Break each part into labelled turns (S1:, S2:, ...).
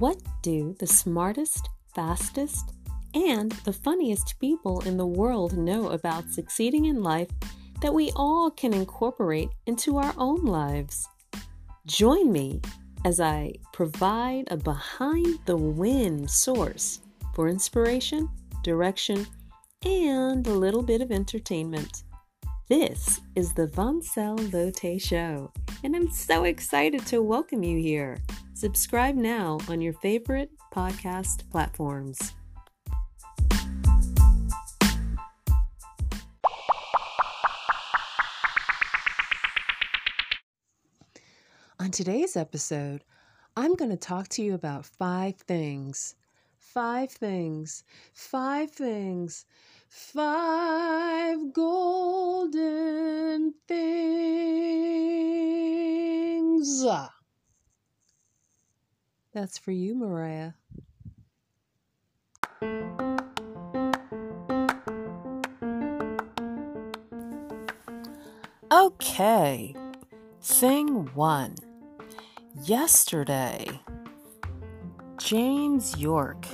S1: What do the smartest, fastest, and the funniest people in the world know about succeeding in life that we all can incorporate into our own lives? Join me as I provide a behind the wind source for inspiration, direction, and a little bit of entertainment. This is the Vancel Lotte Show, and I'm so excited to welcome you here. Subscribe now on your favorite podcast platforms. On today's episode, I'm going to talk to you about five things. Five things. Five things. Five golden things. That's for you, Mariah. Okay, thing one. Yesterday, James York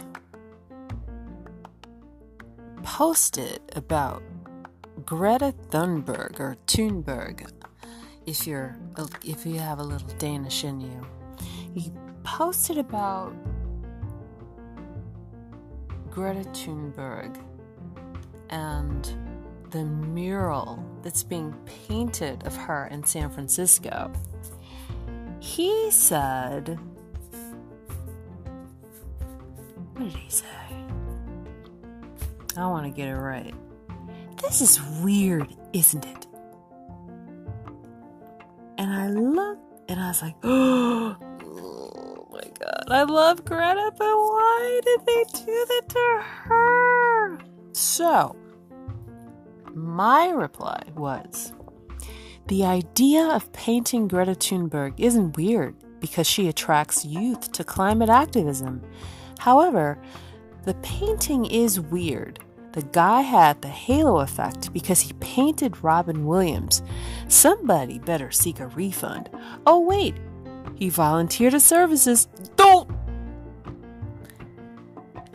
S1: posted about Greta Thunberg or Thunberg, if you're if you have a little Danish in you. He posted about Greta Thunberg and the mural that's being painted of her in San Francisco. He said, What did he say? I want to get it right. This is weird, isn't it? And I looked and I was like, Oh I love Greta, but why did they do that to her? So, my reply was The idea of painting Greta Thunberg isn't weird because she attracts youth to climate activism. However, the painting is weird. The guy had the halo effect because he painted Robin Williams. Somebody better seek a refund. Oh, wait, he volunteered his services. Don't!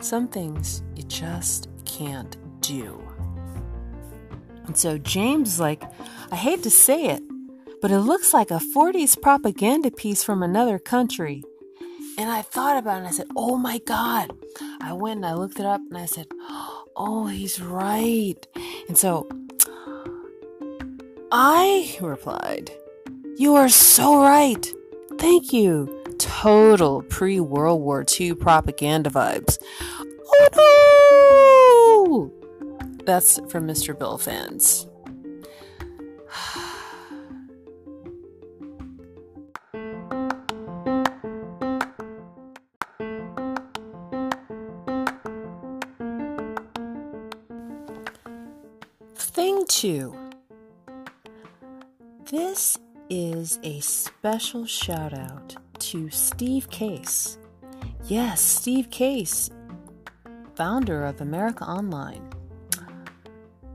S1: Some things you just can't do. And so James is like, I hate to say it, but it looks like a 40s propaganda piece from another country. And I thought about it and I said, Oh my God. I went and I looked it up and I said, Oh, he's right. And so I replied, You are so right. Thank you. Total pre World War II propaganda vibes. Oh no! That's from Mr. Bill fans. Special shout out to Steve Case. Yes, Steve Case, founder of America Online.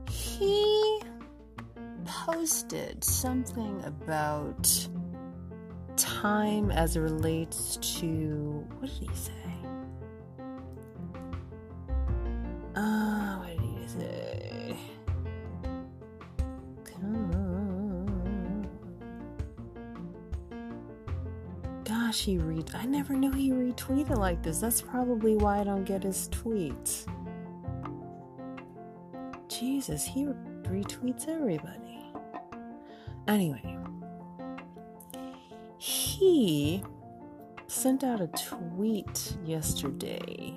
S1: He posted something about time as it relates to what did he say? Gosh, he read. I never knew he retweeted like this. That's probably why I don't get his tweets. Jesus, he retweets everybody. Anyway, he sent out a tweet yesterday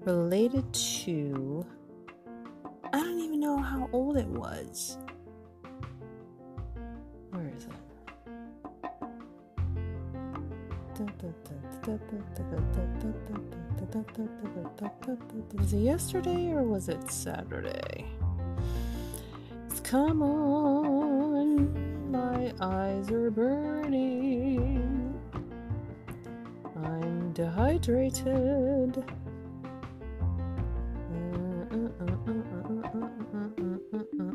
S1: related to. I don't even know how old it was. Was it yesterday or was it Saturday? It's Come on, my eyes are burning. I'm dehydrated.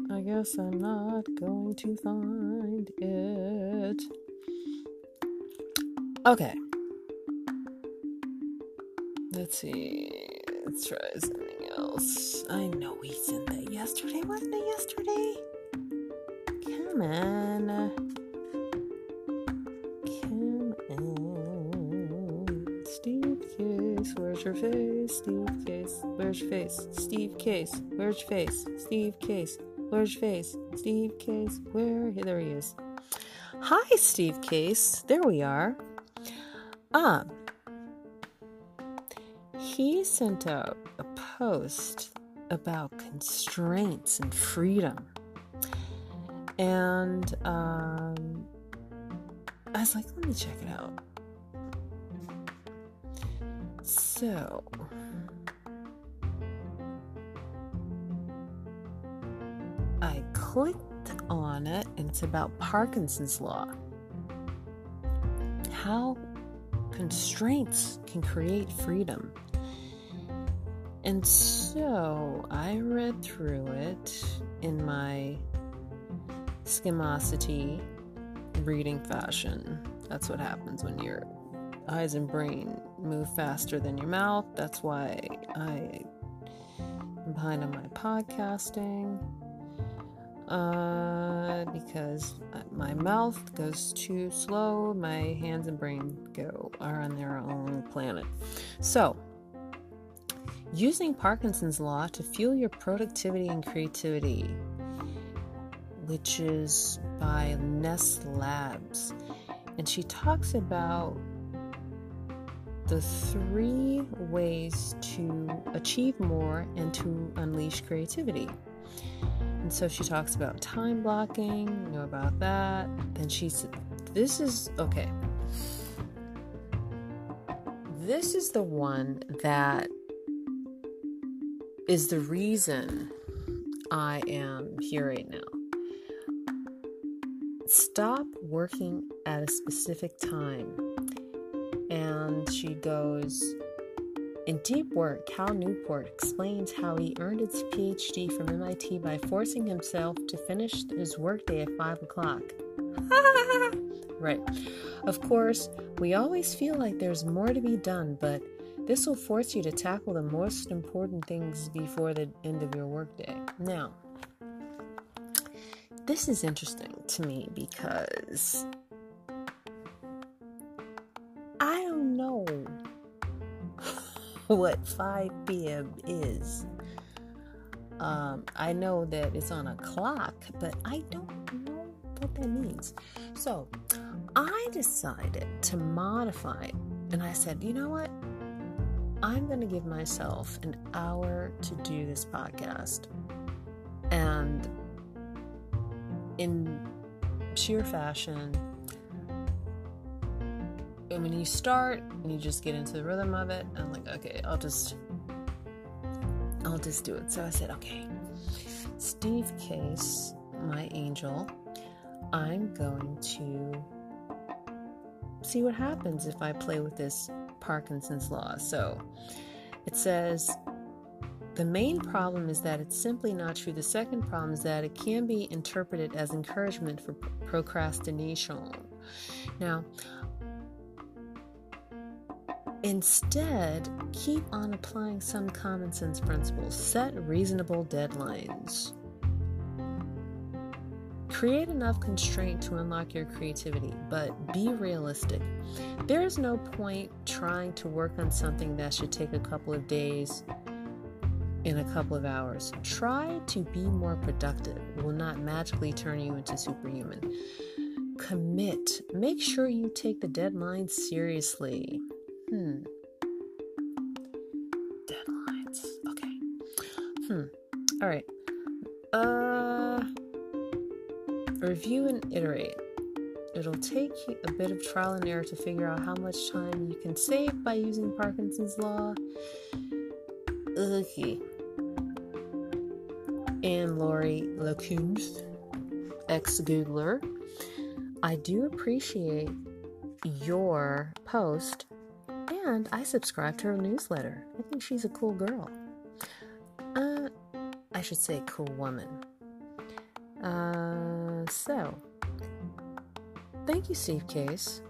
S1: I guess I'm not going to find it. Okay. Let's see. Let's try something else. I know we sent that yesterday, wasn't it yesterday? Come on. Come on. Steve Case, where's your face? Steve Case, where's your face? Steve Case, where's your face? Steve Case, where's your face? Steve Case, where? There he is. Hi, Steve Case. There we are. Ah, sent out a post about constraints and freedom. And um, I was like, let me check it out. So, I clicked on it, and it's about Parkinson's Law. How constraints can create freedom. And so I read through it in my schemosity reading fashion. That's what happens when your eyes and brain move faster than your mouth. That's why I am behind on my podcasting. Uh, because my mouth goes too slow, my hands and brain go are on their own planet. So, using Parkinson's law to fuel your productivity and creativity, which is by Ness Labs, and she talks about the three ways to achieve more and to unleash creativity. And so she talks about time blocking, you know about that. Then she said, This is okay. This is the one that is the reason I am here right now. Stop working at a specific time. And she goes, in Deep Work, Cal Newport explains how he earned his PhD from MIT by forcing himself to finish his workday at 5 o'clock. right. Of course, we always feel like there's more to be done, but this will force you to tackle the most important things before the end of your workday. Now, this is interesting to me because I don't know what 5 p.m. is. Um, I know that it's on a clock, but I don't know what that means. So I decided to modify it, and I said, you know what? I'm going to give myself an hour to do this podcast. And in sheer fashion, and when you start and you just get into the rhythm of it, I'm like, okay, I'll just I'll just do it. So I said, okay. Steve Case, my angel, I'm going to see what happens if I play with this Parkinson's law. So it says the main problem is that it's simply not true. The second problem is that it can be interpreted as encouragement for procrastination. Now, Instead, keep on applying some common sense principles. Set reasonable deadlines. Create enough constraint to unlock your creativity, but be realistic. There is no point trying to work on something that should take a couple of days in a couple of hours. Try to be more productive. It will not magically turn you into superhuman. Commit. Make sure you take the deadline seriously. Hmm. Deadlines. Okay. Hmm. Review and iterate. It'll take you a bit of trial and error to figure out how much time you can save by using Parkinson's law. Okay. And Lori Le Cunff, ex Googler, I do appreciate your post and I subscribe to her newsletter. I think she's a cool girl. Uh, I should say cool woman. Uh, so, thank you, Steve Case.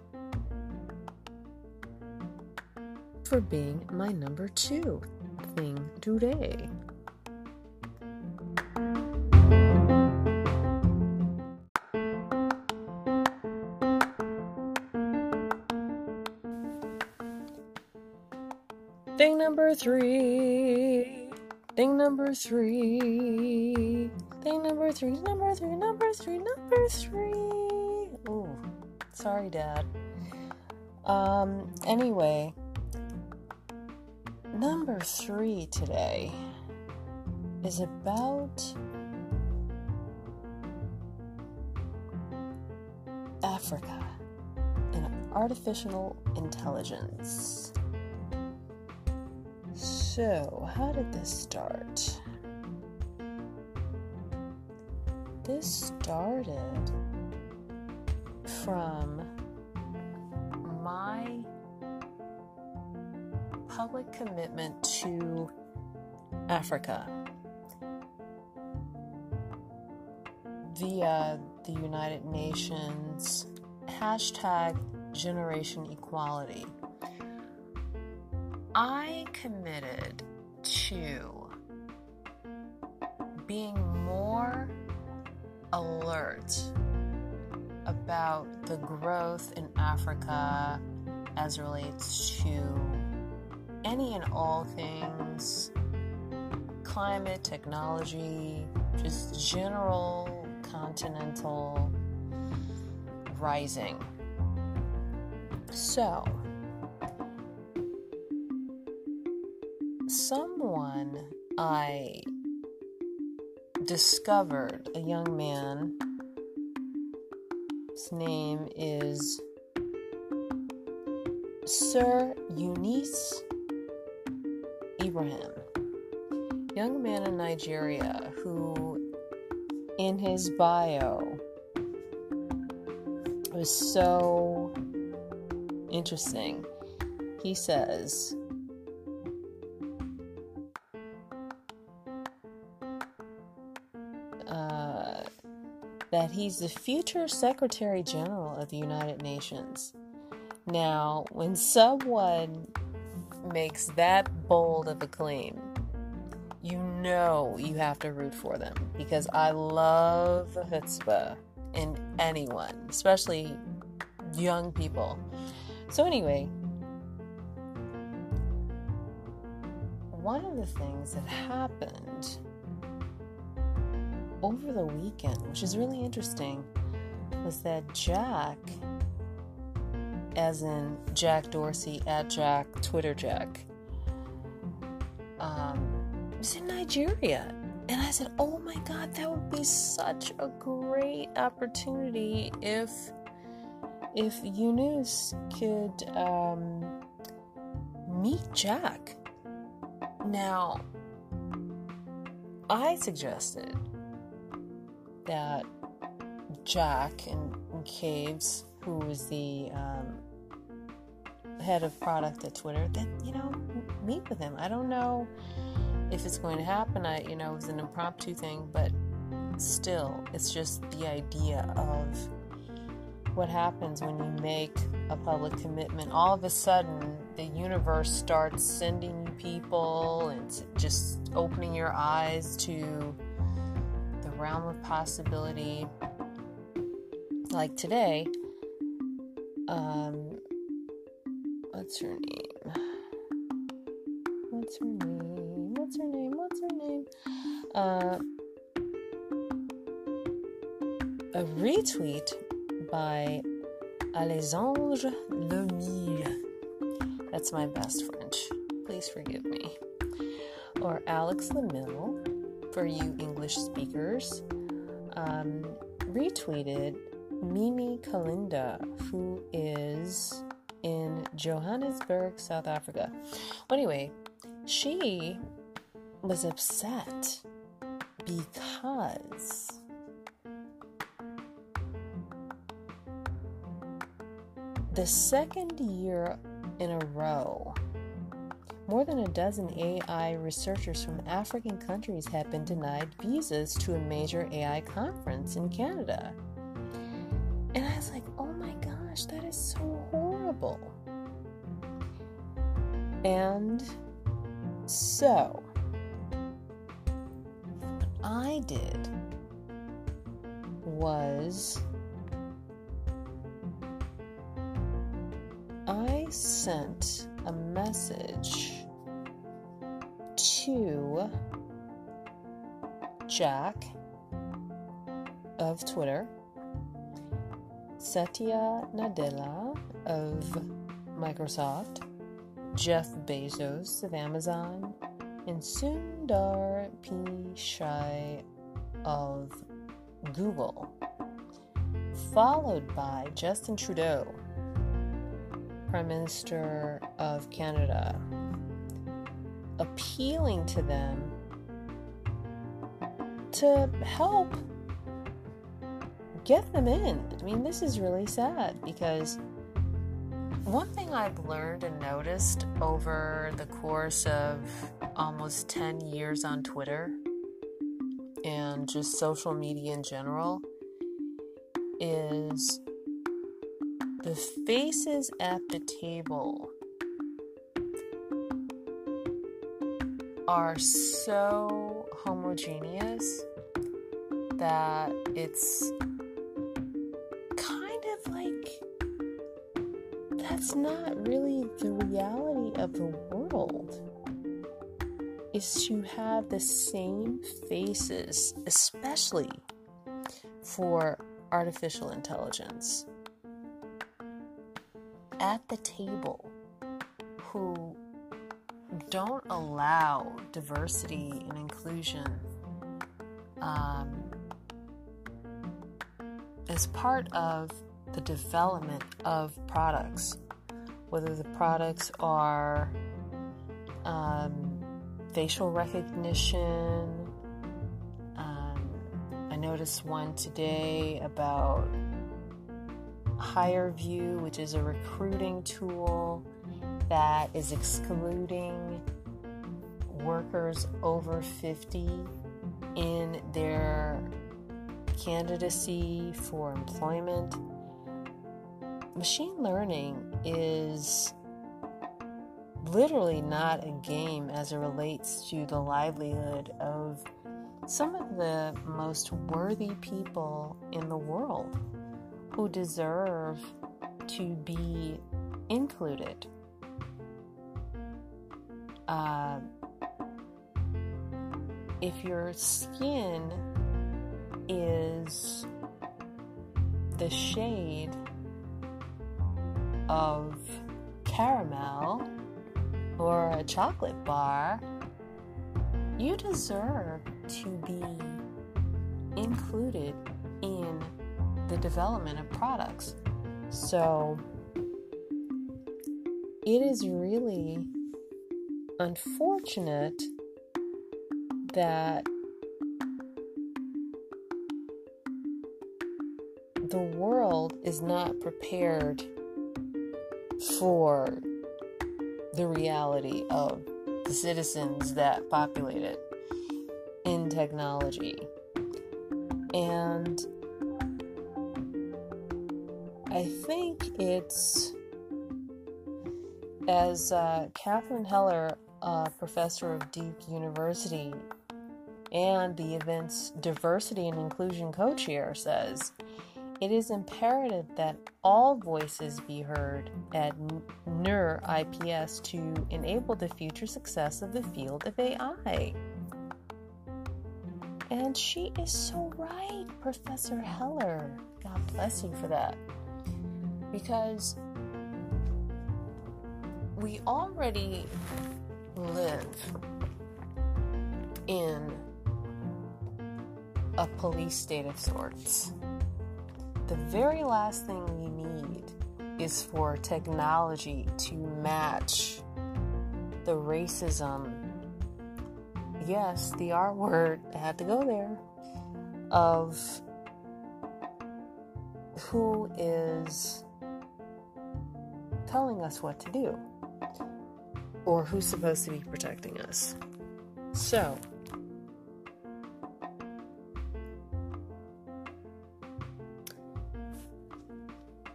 S1: for being my number two thing today. Thing number three. Thing number three. Thing number three. Number three. Number three. Number three. Oh, sorry, Dad. Um. Anyway, number three today is about Africa and artificial intelligence. So, how did this start? This started from my public commitment to Africa via the United Nations hashtag Generation Equality. I committed to being alert about the growth in Africa as relates to any and all things climate, technology, just general continental rising. So, someone I discovered, a young man, his name is Sir Yunus Ibrahim, young man in Nigeria who, in his bio, was so interesting. He says, that he's the future Secretary General of the United Nations. Now, when someone makes that bold of a claim, you know you have to root for them because I love chutzpah in anyone, especially young people. So, anyway, one of the things that happened over the weekend, which is really interesting, was that Jack, as in Jack Dorsey at Jack Twitter Jack, um, was in Nigeria. And I said, Oh my God, that would be such a great opportunity if if Yunus could um, meet Jack. Now, I suggested that Jack in, Caves, who was the um, head of product at Twitter, that you know meet with him. I don't know if it's going to happen. I you know it was an impromptu thing, but still, it's just the idea of what happens when you make a public commitment. All of a sudden, the universe starts sending you people and just opening your eyes to realm of possibility. Like today, um, what's her name? What's her name? What's her name? What's her name? Uh, a retweet by Alexandre Lemire. That's my best French. Please forgive me. Or Alex Lemille for you English speakers, um, retweeted Mimi Kalinda, who is in Johannesburg, South Africa. Well, anyway, she was upset because the second year in a row more than a dozen AI researchers from African countries have been denied visas to a major AI conference in Canada. And I was like, oh my gosh, that is so horrible. And so, what I did was I sent a message to Jack of Twitter, Satya Nadella of Microsoft, Jeff Bezos of Amazon, and Sundar Pichai of Google, followed by Justin Trudeau Prime Minister of Canada, appealing to them to help get them in. I mean, this is really sad because one thing I've learned and noticed over the course of almost 10 years on Twitter and just social media in general is the faces at the table are so homogeneous that it's kind of like that's not really the reality of the world. Is to have the same faces especially for artificial intelligence at the table who don't allow diversity and inclusion um, as part of the development of products, whether the products are um, facial recognition. Um, I noticed one today about HireVue, which is a recruiting tool that is excluding workers over 50 in their candidacy for employment. Machine learning is literally not a game as it relates to the livelihood of some of the most worthy people in the world who deserve to be included. Uh, if your skin is the shade of caramel or a chocolate bar, you deserve to be included in the development of products. So it is really unfortunate that the world is not prepared for the reality of the citizens that populate it in technology. And I think it's as uh, Katherine Heller, a professor of Duke University and the event's diversity and inclusion co chair, says it is imperative that all voices be heard at NeurIPS to enable the future success of the field of AI. And she is so right, Professor Heller. God bless you for that because we already live in a police state of sorts. The very last thing we need is for technology to match the racism. Yes, the R word, I had to go there, of who is telling us what to do or who's supposed to be protecting us. So,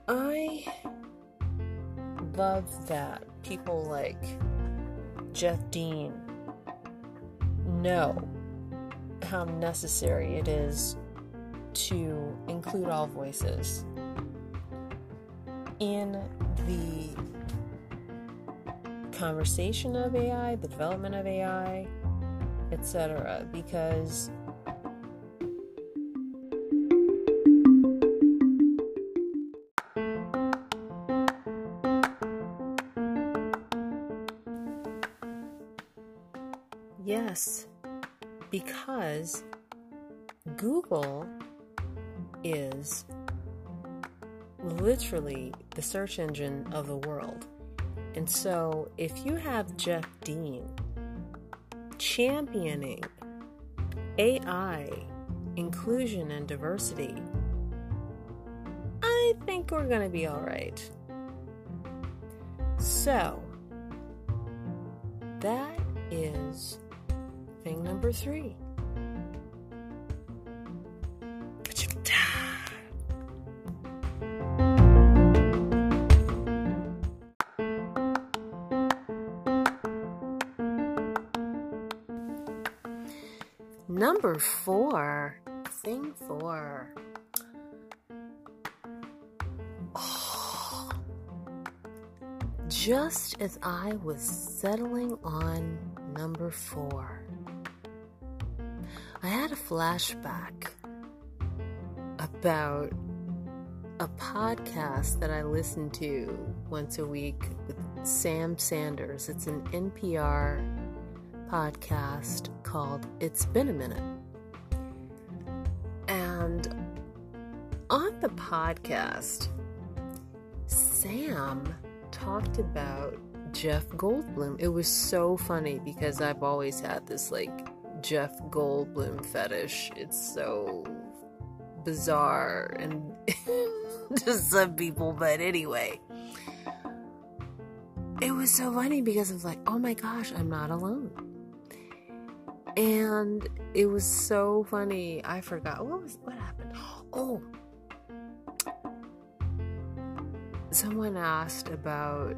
S1: I love that people like Jeff Dean know how necessary it is to include all voices in the conversation of AI, the development of AI, etc. Because Yes, because Google is literally the search engine of the world. And so if you have Jeff Dean championing AI, inclusion, and diversity, I think we're going to be all right. So, that is thing number three. Number four. Thing four. Oh. Just as I was settling on number four, I had a flashback about a podcast that I listen to once a week with Sam Sanders. It's an NPR podcast called It's Been a Minute. The podcast, Sam talked about Jeff Goldblum. It was so funny because I've always had this like Jeff Goldblum fetish. It's so bizarre and to some people, but anyway. It was so funny because I was like, oh my gosh, I'm not alone. And it was so funny. I forgot what was what happened. Oh, someone asked about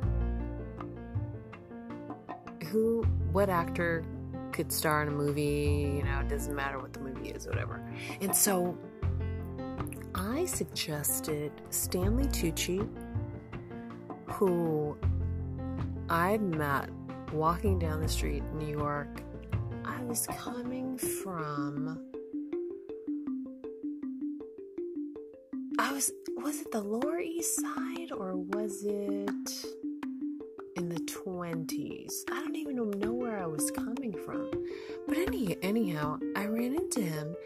S1: who, what actor could star in a movie. You know, it doesn't matter what the movie is, whatever. And so I suggested Stanley Tucci, who I met walking down the street in New York I was coming from. The Lower East Side or was it in the 20s? I don't even know where I was coming from. But any, anyhow, I ran into him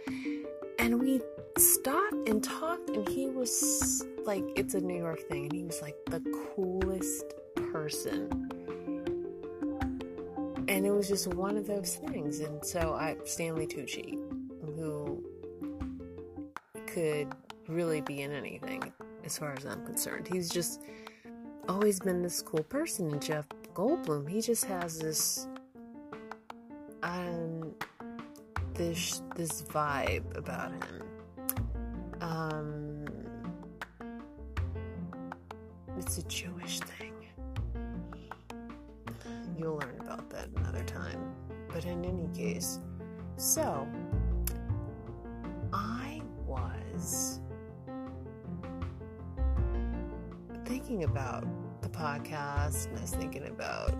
S1: and we stopped and talked, and he was like, it's a New York thing, and he was like the coolest person and it was just one of those things. And so I, Stanley Tucci, who could really be in anything as far as I'm concerned, he's just always been this cool person. And Jeff Goldblum, he just has this, um, this this vibe about him. Um, it's a Jewish thing. You'll learn about that another time. But in any case, so and I was thinking about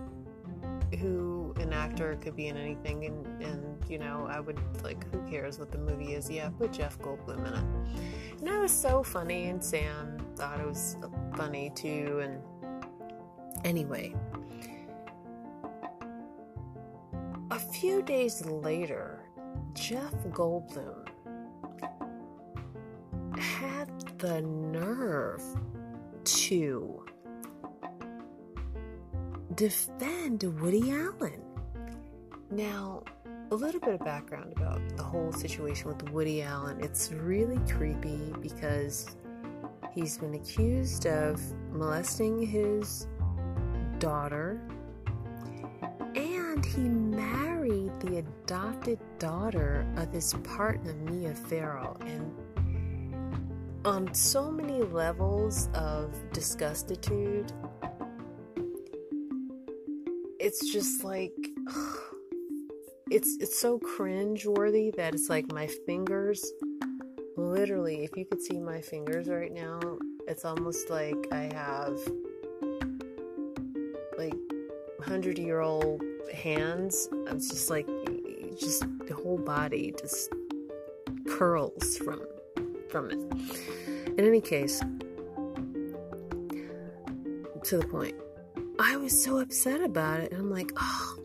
S1: who an actor could be in anything and, and you know i would like who cares what the movie is. Yeah put jeff goldblum in it. And it was so funny and sam thought it was funny too and anyway. A few days later, Jeff Goldblum had the nerve to defend Woody Allen. Now, a little bit of background about the whole situation with Woody Allen. It's really creepy because he's been accused of molesting his daughter and he married the adopted daughter of his partner, Mia Farrow. And on so many levels of disgustitude, it's just like it's it's so cringe worthy that it's like my fingers literally if you could see my fingers right now it's almost like i have like 100 year old hands. It's just like just the whole body just curls from from it. In any case to the point i was so upset about it and i'm like oh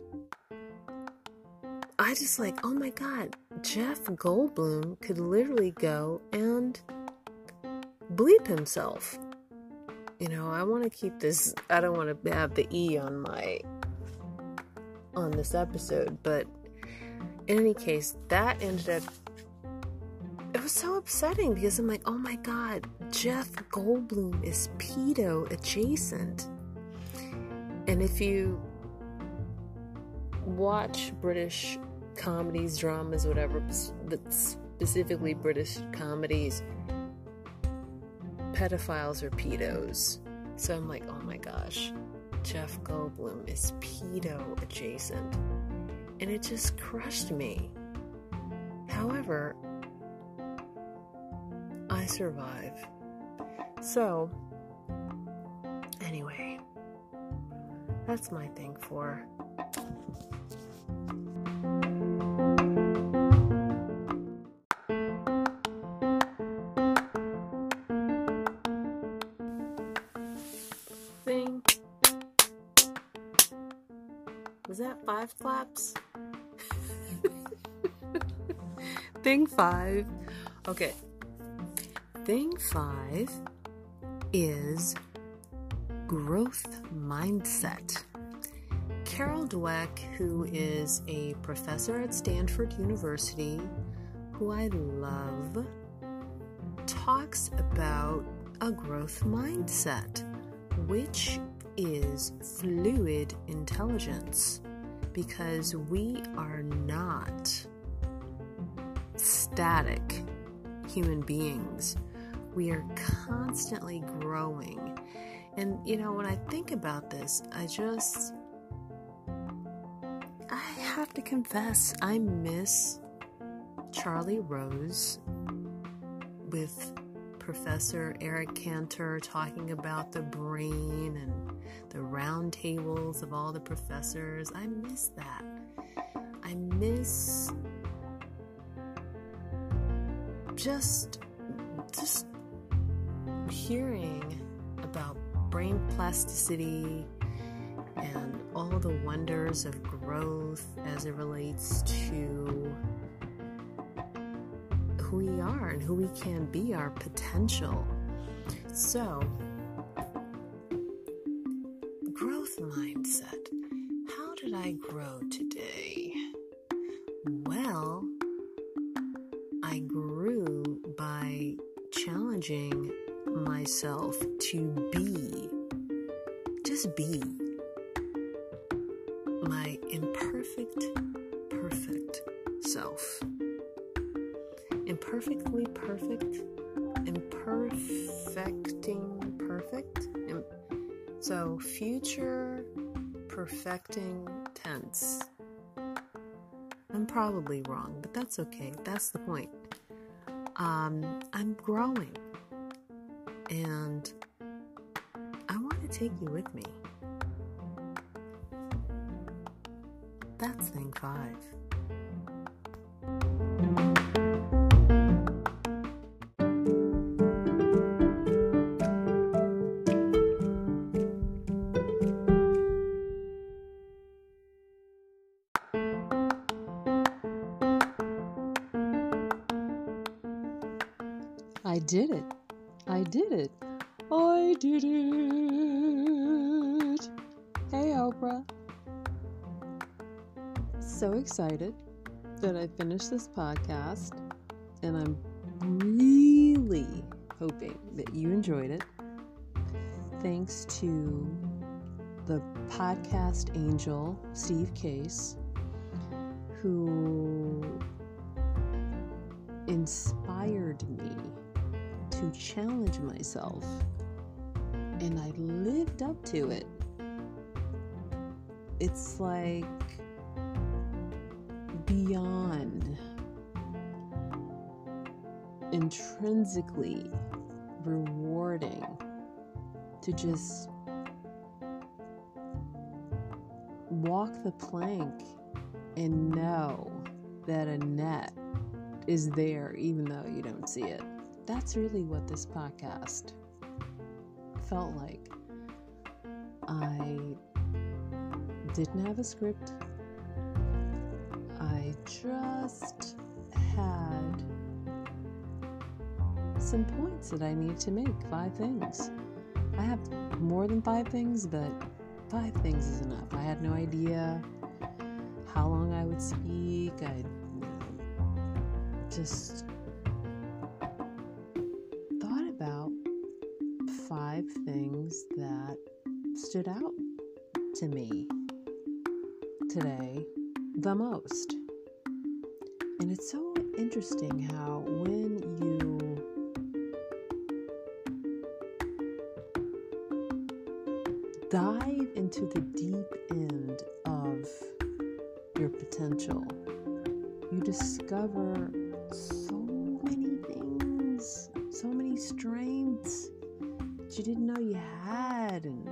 S1: I just like, oh my god, Jeff Goldblum could literally go and bleep himself. You know, I want to keep this, I don't want to have the E on my, on this episode, but in any case, that ended up, it was so upsetting because I'm like, oh my god, Jeff Goldblum is pedo adjacent. And if you watch British comedies, dramas, whatever, but specifically British comedies, pedophiles are pedos. So I'm like, oh my gosh, Jeff Goldblum is pedo adjacent. And it just crushed me. However, I survive. So, anyway, that's my thing for Thing. Was that five flaps? Thing five. Okay. Thing five is growth mindset. Carol Dweck, who is a professor at Stanford University, who I love, talks about a growth mindset, which is fluid intelligence because we are not static human beings. We are constantly growing. And, you know, when I think about this, I just. I have to confess, I miss Charlie Rose with Professor Eric Kandel talking about the brain and the round tables of all the professors. I miss that. I miss just just hearing about brain plasticity and all the wonders of growth as it relates to who we are and who we can be, our potential. So, self. Imperfectly perfect, imperfecting perfect so, future perfecting tense. I'm probably wrong, but that's okay. That's the point. Um, I'm growing, and I want to take you with me. That's thing five. Excited that I finished this podcast, and I'm really hoping that you enjoyed it. Thanks to the podcast angel, Steve Case, who inspired me to challenge myself, and I lived up to it. it's like beyond intrinsically rewarding to just walk the plank and know that a net is there even though you don't see it. That's really what this podcast felt like. I didn't have a script. Just had some points that I need to make. Five things. I have more than five things, but five things is enough. I had no idea how long I would speak. I just thought about five things that stood out to me today the most. And it's so interesting how when you dive into the deep end of your potential, you discover so many things, so many strengths that you didn't know you had. And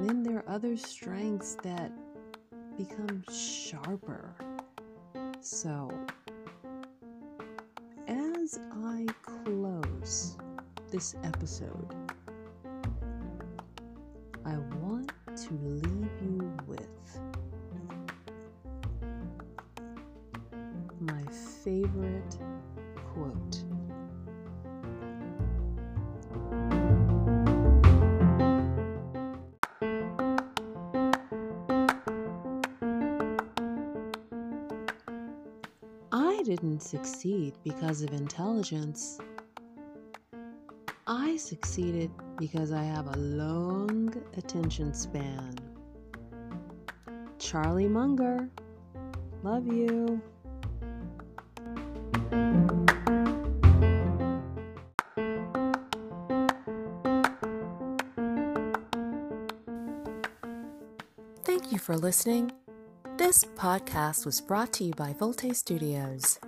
S1: then there are other strengths that become this episode, I want to leave you with my favorite quote. I didn't succeed because of intelligence. Succeeded because I have a long attention span. Charlie Munger, love you. Thank you for listening. This podcast was brought to you by Volte Studios.